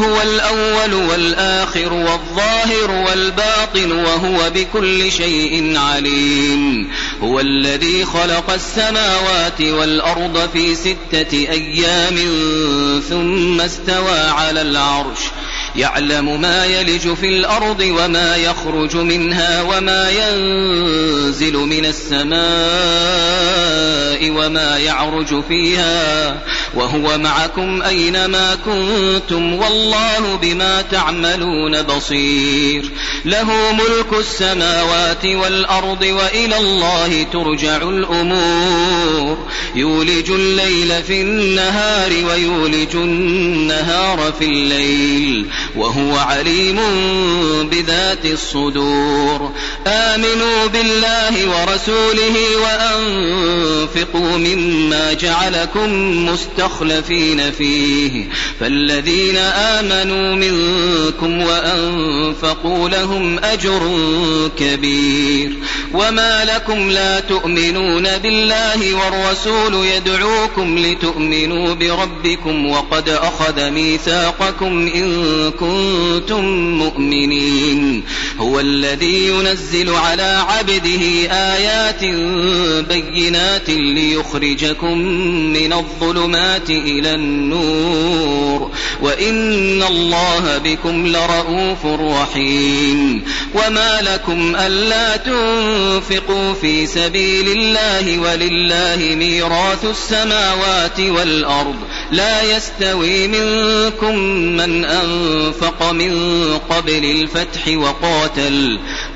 هو الأول والآخر والظاهر والباطن وهو بكل شيء عليم. هو الذي خلق السماوات والأرض في ستة أيام ثم استوى على العرش. يعلم ما يلج في الأرض وما يخرج منها وما ينزل من السماء وما يعرج فيها. وهو معكم أينما كنتم والله بما تعملون بصير. له ملك السماوات والأرض وإلى الله ترجع الأمور. يولج الليل في النهار ويولج النهار في الليل. وهو عليم بذات الصدور. آمنوا بالله ورسوله وأنفقوا مما جعلكم مستخلفين فيه. فالذين آمنوا منكم وأنفقوا لهم أجر كبير. وما لكم لا تؤمنون بالله والرسول يدعوكم لتؤمنوا بربكم وقد أخذ ميثاقكم إن كنتم مؤمنين. هو الذي ينزل على عبده آيات بينات ليخرجكم من الظلمات إلى النور. وإن الله بكم لرؤوف رحيم. وما لكم ألا تنفقوا في سبيل الله ولله ميراث السماوات والأرض. لا يستوي منكم من أنفق من قبل الفتح وقاتل.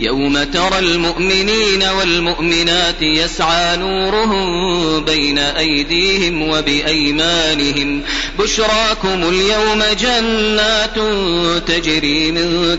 يوم ترى المؤمنين والمؤمنات يسعى نورهم بين أيديهم وبأيمانهم بشراكم اليوم جنات تجري من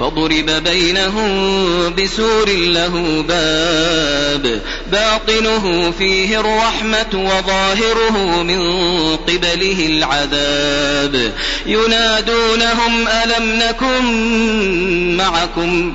فضرب بينهم بسور له باب باطنه فيه الرحمة وظاهره من قبله العذاب. ينادونهم ألم نكن معكم؟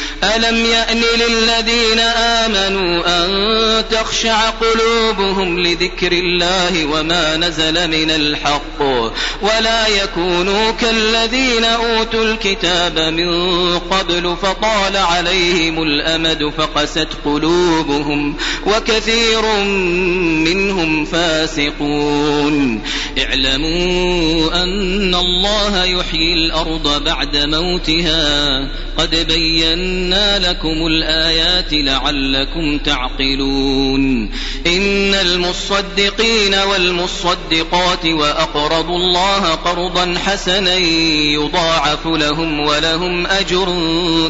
ألم يأن للذين آمنوا أن تخشع قلوبهم لذكر الله وما نزل من الحق ولا يكونوا كالذين أوتوا الكتاب من قبل فطال عليهم الأمد فقست قلوبهم وكثير منهم فاسقون اعلموا أن الله يحيي الأرض بعد موتها قد بينا لكم الآيات لعلكم تعقلون. إن المصدقين والمصدقات وأقرضوا الله قرضا حسنا يضاعف لهم ولهم أجر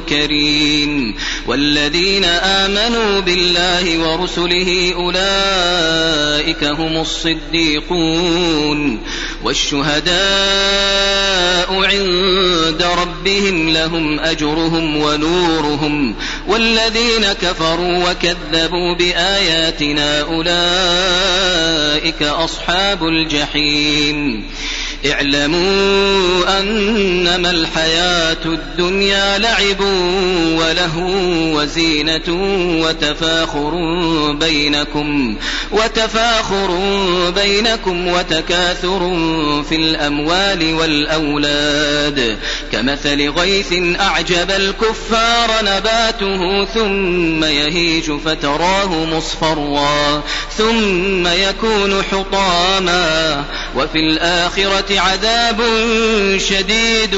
كريم والذين آمنوا بالله ورسله أولئك هم الصديقون والشهداء عند ربهم لهم أجرهم ونورهم والذين كفروا وكذبوا بآياتنا أولئك أصحاب الجحيم. اعلموا أنما الحياة الدنيا لعب وله وزينة وتفاخر بينكم وتفاخر بينكم وتكاثر في الأموال والأولاد. كمثل غيث أعجب الكفار نباته ثم يهيج فتراه مصفرا ثم يكون حطاما. وفي الآخرة عذاب شديد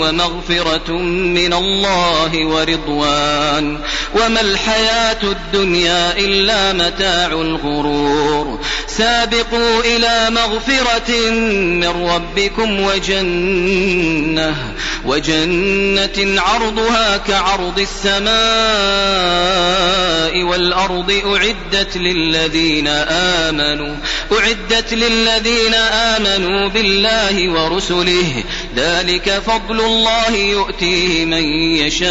ومغفرة من الله ورضوان. وما الحياة الدنيا إلا متاع الغرور. سابقوا إلى مغفرة من ربكم وجنة. وجنة عرضها كعرض السماء والأرض أعدت للذين آمنوا أعدت للذين آمنوا بالله ورسله. ذلك فضل الله يؤتيه من يشاء.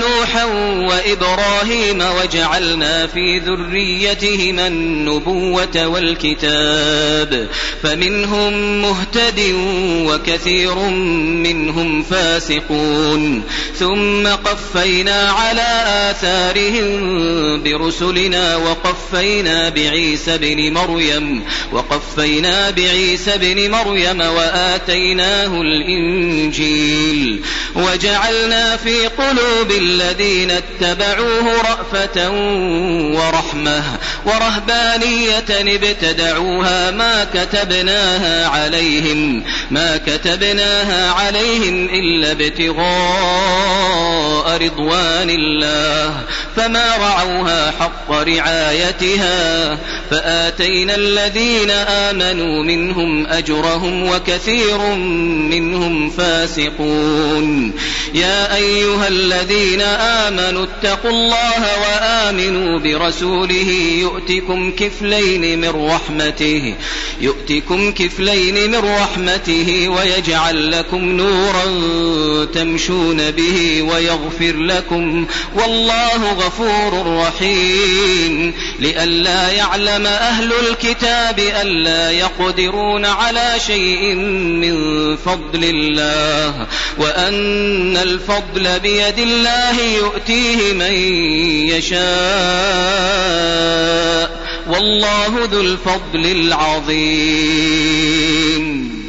نوحا وإبراهيم وجعلنا في ذريتهما النبوة والكتاب فمنهم مهتد وكثير منهم فاسقون ثم قفينا على آثارهم برسلنا وقفينا بعيسى بن مريم وقفينا بعيسى بن مريم وآتيناه الإنجيل وجعلنا في قلوب الذين اتبعوه رأفة ورحمة ورهبانية ابتدعوها ما كتبناها عليهم ما كتبناها عليهم إلا ابتغاء رضوان الله فما رعوها حق رعايتها فآتينا الذين آمنوا منهم أجرهم وكثير منهم فاسقون. يا أيها الذين آمنوا اتقوا الله وآمنوا برسوله يؤتكم كفلين من رحمته يؤتكم كفلين من رحمته ويجعل لكم نورا تمشون به ويغفر لكم والله غفور رحيم. لئلا يعلم أهل الكتاب ألا يقدرون على شيء من فضل الله وأن الفضل بيد الله يؤتيه من يشاء. والله ذو الفضل العظيم.